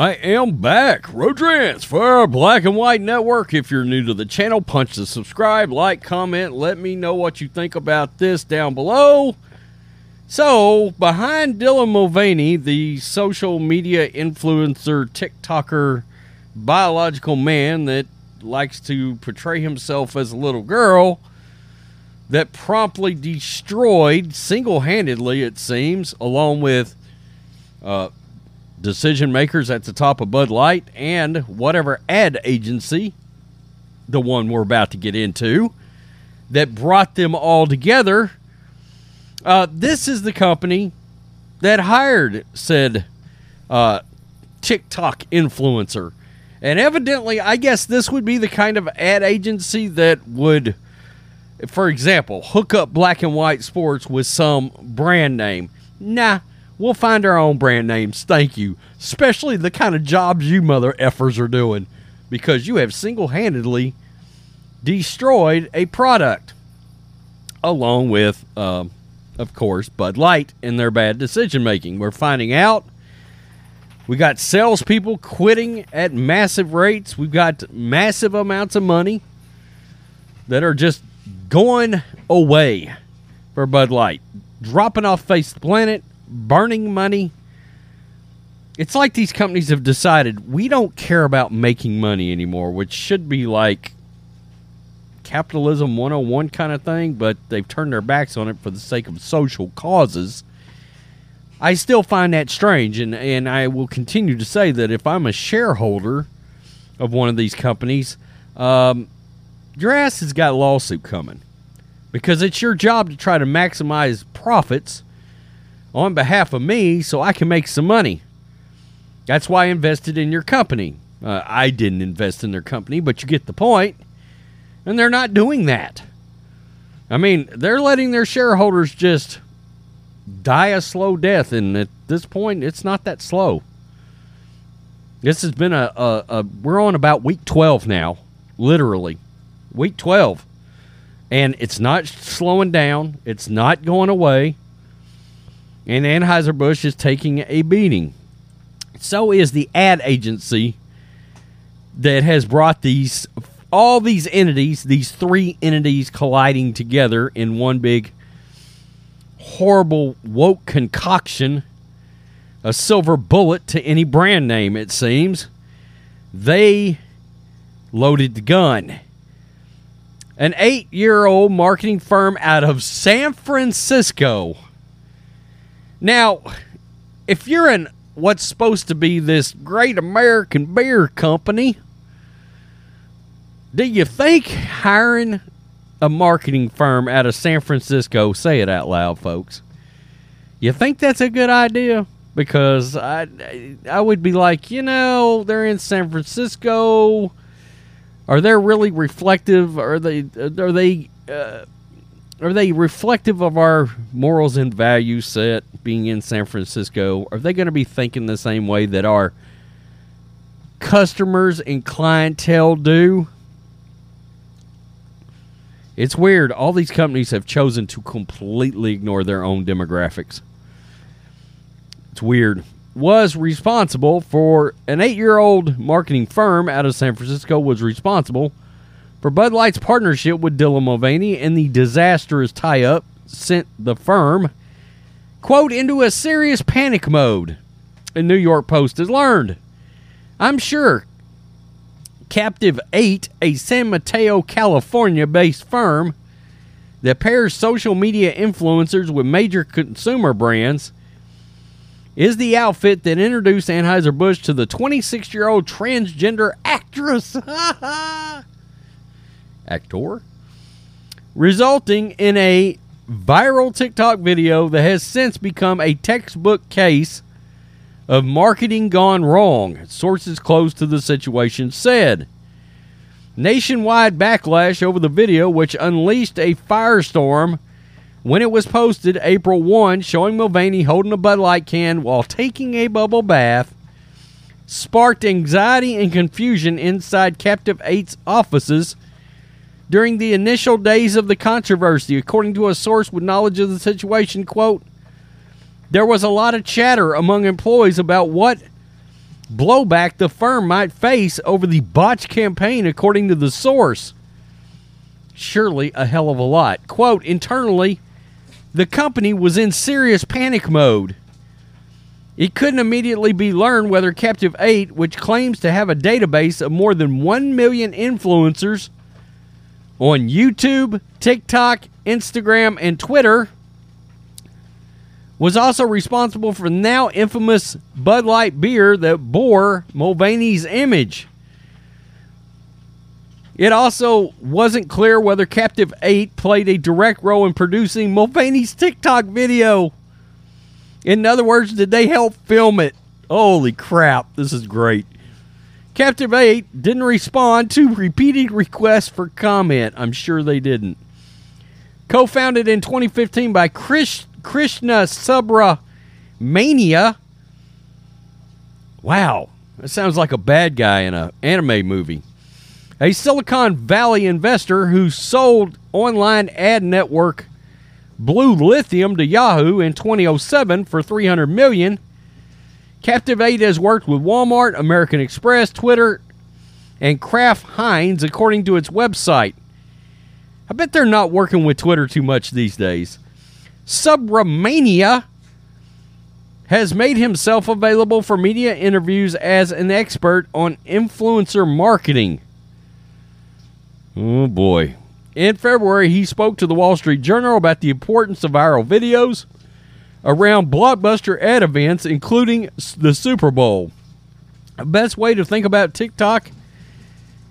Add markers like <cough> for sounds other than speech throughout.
I am back. Rodrance for Black and White Network. If you're new to the channel, punch the subscribe, like, comment. Let me know what you think about this down below. So, behind Dylan Mulvaney, the social media influencer, TikToker, biological man that likes to portray himself as a little girl, that promptly destroyed, single handedly, it seems, along with uh, decision makers at the top of Bud Light and whatever ad agency, the one we're about to get into, that brought them all together. Uh, this is the company that hired said uh, TikTok influencer. And evidently, I guess this would be the kind of ad agency that would, for example, hook up black and white sports with some brand name. Nah, We'll find our own brand names. Thank you. Especially the kind of jobs you mother effers are doing because you have single handedly destroyed a product along with, um, of course, Bud Light and their bad decision making. We're finding out. We got salespeople quitting at massive rates. We've got massive amounts of money that are just going away for Bud Light, dropping off face the planet burning money. It's like these companies have decided we don't care about making money anymore, which should be like capitalism 101 kind of thing, but they've turned their backs on it for the sake of social causes. I still find that strange, and, and I will continue to say that if I'm a shareholder of one of these companies, um, your ass has got a lawsuit coming because it's your job to try to maximize profits on behalf of me so I can make some money. That's why I invested in your company. Uh, I didn't invest in their company, but you get the point. And they're not doing that. I mean, they're letting their shareholders just die a slow death, and at this point, it's not that slow. This has been a, a, a we're on about week 12 now, literally. Week 12. And it's not slowing down, it's not going away and Anheuser-Busch is taking a beating. So is the ad agency that has brought these all these entities, these three entities colliding together in one big horrible woke concoction, a silver bullet to any brand name it seems. They loaded the gun. An 8-year-old marketing firm out of San Francisco now, if you're in what's supposed to be this great American beer company, do you think hiring a marketing firm out of San Francisco, say it out loud, folks, you think that's a good idea? Because I, I would be like, you know, they're in San Francisco. Are they really reflective? Are they, are they, uh, are they reflective of our morals and value set being in San Francisco? Are they going to be thinking the same way that our customers and clientele do? It's weird. All these companies have chosen to completely ignore their own demographics. It's weird. Was responsible for an eight year old marketing firm out of San Francisco, was responsible for Bud Light's partnership with Dylan Mulvaney and the disastrous tie up sent the firm, quote, into a serious panic mode. A New York Post has learned. I'm sure Captive 8, a San Mateo, California based firm that pairs social media influencers with major consumer brands, is the outfit that introduced Anheuser-Busch to the 26 year old transgender actress. <laughs> actor. resulting in a viral TikTok video that has since become a textbook case of marketing gone wrong, sources close to the situation said. Nationwide backlash over the video, which unleashed a firestorm when it was posted April 1, showing Mulvaney holding a Bud Light can while taking a bubble bath, sparked anxiety and confusion inside Captiv8's offices during the initial days of the controversy. According to a source with knowledge of the situation, quote, there was a lot of chatter among employees about what blowback the firm might face over the botch campaign, according to the source. Surely a hell of a lot. Quote, internally, the company was in serious panic mode. It couldn't immediately be learned whether Captiv8, which claims to have a database of more than 1 million influencers on YouTube, TikTok, Instagram, and Twitter, was also responsible for now infamous Bud Light beer that bore Mulvaney's image. It also wasn't clear whether Captive 8 played a direct role in producing Mulvaney's TikTok video. In other words, did they help film it? Holy crap, this is great. Captiv8 didn't respond to repeated requests for comment. I'm sure they didn't. Co founded in 2015 by Chris, Krishna Subramanian. Wow, that sounds like a bad guy in an anime movie a Silicon Valley investor who sold online ad network Blue Lithium to Yahoo in 2007 for 300 million. Captive 8 has worked with Walmart, American Express, Twitter, and Kraft Heinz, according to its website. I bet they're not working with Twitter too much these days. Subramanian has made himself available for media interviews as an expert on influencer marketing. Oh boy. In February, he spoke to the Wall Street Journal about the importance of viral videos around blockbuster ad events, including the Super Bowl. The best way to think about TikTok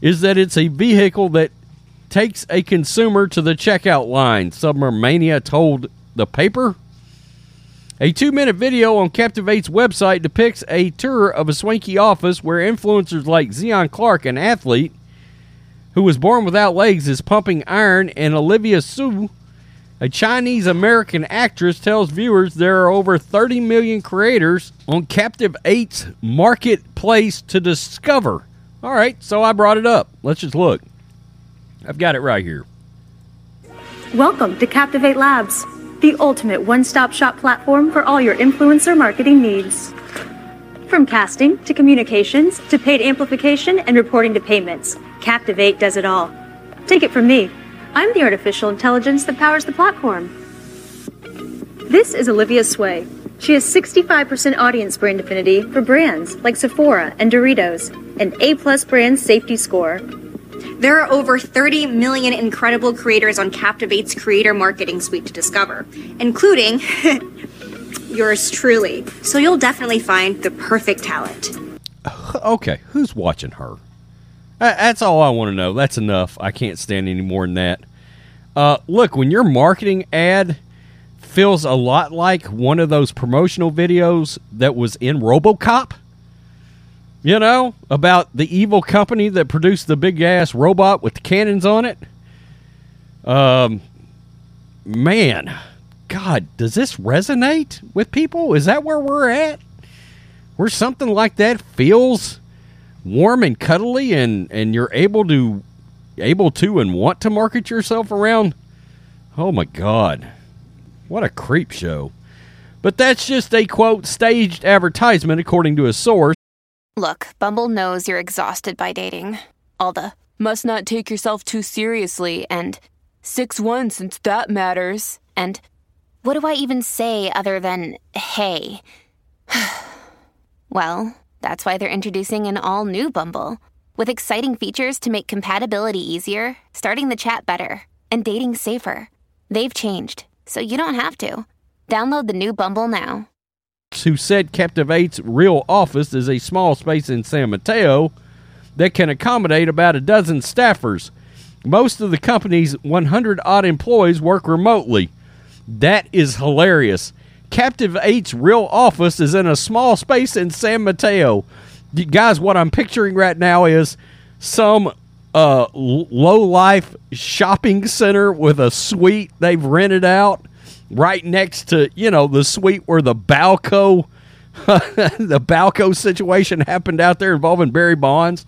is that it's a vehicle that takes a consumer to the checkout line, Subramanian told the paper. A two minute video on Captiv8's website depicts a tour of a swanky office where influencers like Zion Clark, an athlete, who was born without legs, is pumping iron, and Olivia Sui, a Chinese American actress, tells viewers there are over 30 million creators on Captive 8's marketplace to discover. All right, so I brought it up. Let's just look. I've got it right here. Welcome to Captivate Labs, the ultimate one stop shop platform for all your influencer marketing needs. From casting to communications to paid amplification and reporting to payments, Captivate 8 does it all. Take it from me. I'm the artificial intelligence that powers the platform. This is Olivia Sui. She has 65% audience brand affinity for brands like Sephora and Doritos, an A plus brand safety score. There are over 30 million incredible creators on Captiv8's creator marketing suite to discover, including <laughs> yours truly. So you'll definitely find the perfect talent. <sighs> Okay, who's watching her? That's all I want to know. That's enough. I can't stand any more than that. Uh, look, when your marketing ad feels a lot like one of those promotional videos that was in Robocop, you know, about the evil company that produced the big ass robot with the cannons on it. Um, man, God, does this resonate with people? Is that where we're at? Where something like that feels warm and cuddly and and you're able to able to and want to market yourself around? Oh my god. What a creep show. But that's just a quote staged advertisement according to a source. Look, Bumble knows you're exhausted by dating. All the must not take yourself too seriously and 6 1 since that matters. And what do I even say other than hey? <sighs> well, that's why they're introducing an all new Bumble with exciting features to make compatibility easier, starting the chat better, and dating safer. They've changed, so you don't have to. Download the new Bumble now. Who said Captiv8's real office is a small space in San Mateo that can accommodate about a dozen staffers. Most of the company's 100 odd employees work remotely. That is hilarious. Captiv8's real office is in a small space in San Mateo. Guys, what I'm picturing right now is some uh, low life shopping center with a suite they've rented out right next to, you know, the suite where the Balco <laughs> the Balco situation happened out there involving Barry Bonds.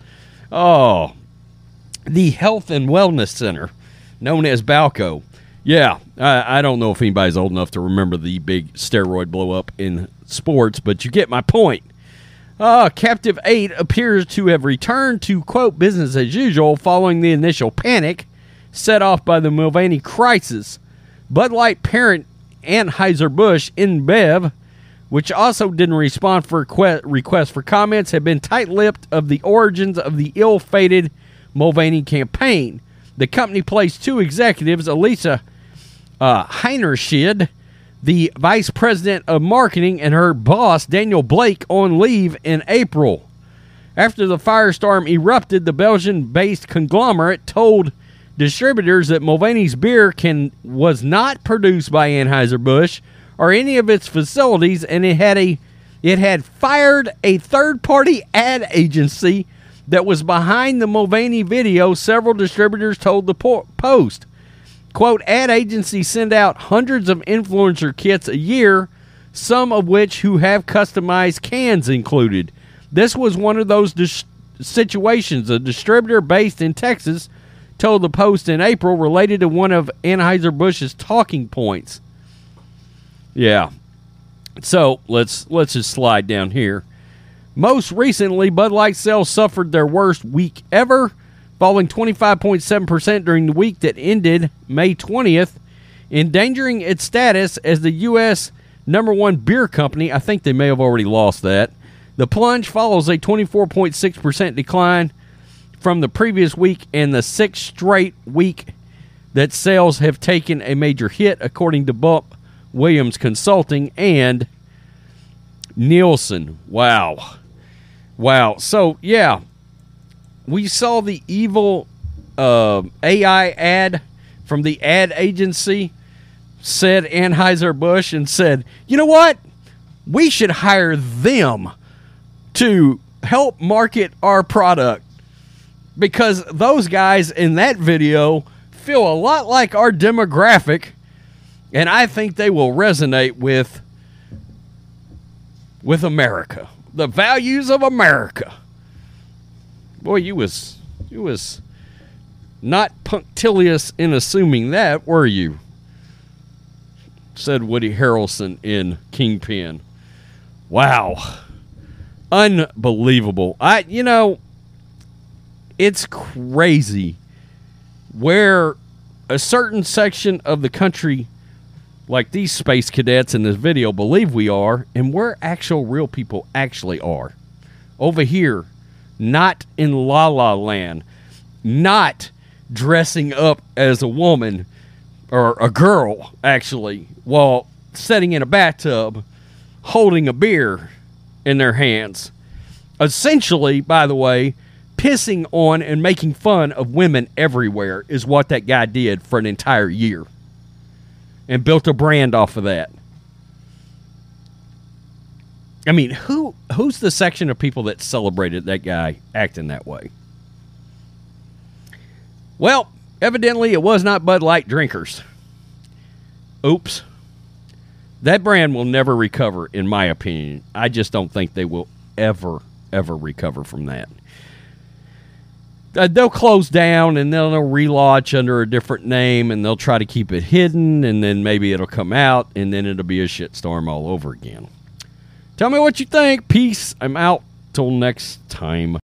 Oh, the Health and Wellness Center, known as Balco. Yeah, I, I, don't know if anybody's old enough to remember the big steroid blow up in sports, but you get my point. Uh, Captiv8 appears to have returned to, quote, business as usual following the initial panic set off by the Mulvaney crisis. Bud Light parent Anheuser-Busch InBev which also didn't respond for requests for comments, have been tight-lipped of the origins of the ill-fated Mulvaney campaign. The company placed two executives, Elisa uh, Heinerscheid, the vice president of marketing, and her boss, Daniel Blake, on leave in April. After the firestorm erupted, the Belgian-based conglomerate told distributors that Mulvaney's beer can was not produced by Anheuser-Busch or any of its facilities, and it had a it had fired a third-party ad agency that was behind the Mulvaney video. Several distributors told the Post, "quote Ad agencies send out hundreds of influencer kits a year, some of which who have customized cans included. This was one of those dis- situations. A distributor based in Texas." told the Post in April related to one of Anheuser-Busch's talking points. Yeah. So let's let's just slide down here. Most recently, Bud Light sales suffered their worst week ever, falling 25.7% during the week that ended May 20th, endangering its status as the U.S. number one beer company. I think they may have already lost that. The plunge follows a 24.6% decline from the previous week and the sixth straight week that sales have taken a major hit, according to Bump Williams Consulting, and Nielsen. Wow. Wow. So, yeah, we saw the evil uh, AI ad from the ad agency, said Anheuser-Busch, and said, you know what? We should hire them to help market our product because those guys in that video feel a lot like our demographic and I think they will resonate with with America, the values of America. Boy, you was you was not punctilious in assuming that, were you? Said Woody Harrelson in Kingpin. Wow. Unbelievable. I you know, it's crazy where a certain section of the country like these space cadets in this video believe we are and where actual real people actually are. Over here, not in La La Land, not dressing up as a woman or a girl, actually, while sitting in a bathtub holding a beer in their hands. Essentially, by the way, pissing on and making fun of women everywhere is what that guy did for an entire year and built a brand off of that. I mean, who who's the section of people that celebrated that guy acting that way? Well, evidently it was not Bud Light drinkers. Oops. That brand will never recover, in my opinion. I just don't think they will ever, ever recover from that uh, they'll close down and then they'll relaunch under a different name and they'll try to keep it hidden and then maybe it'll come out and then it'll be a shitstorm all over again. Tell me what you think. Peace. I'm out. Till next time.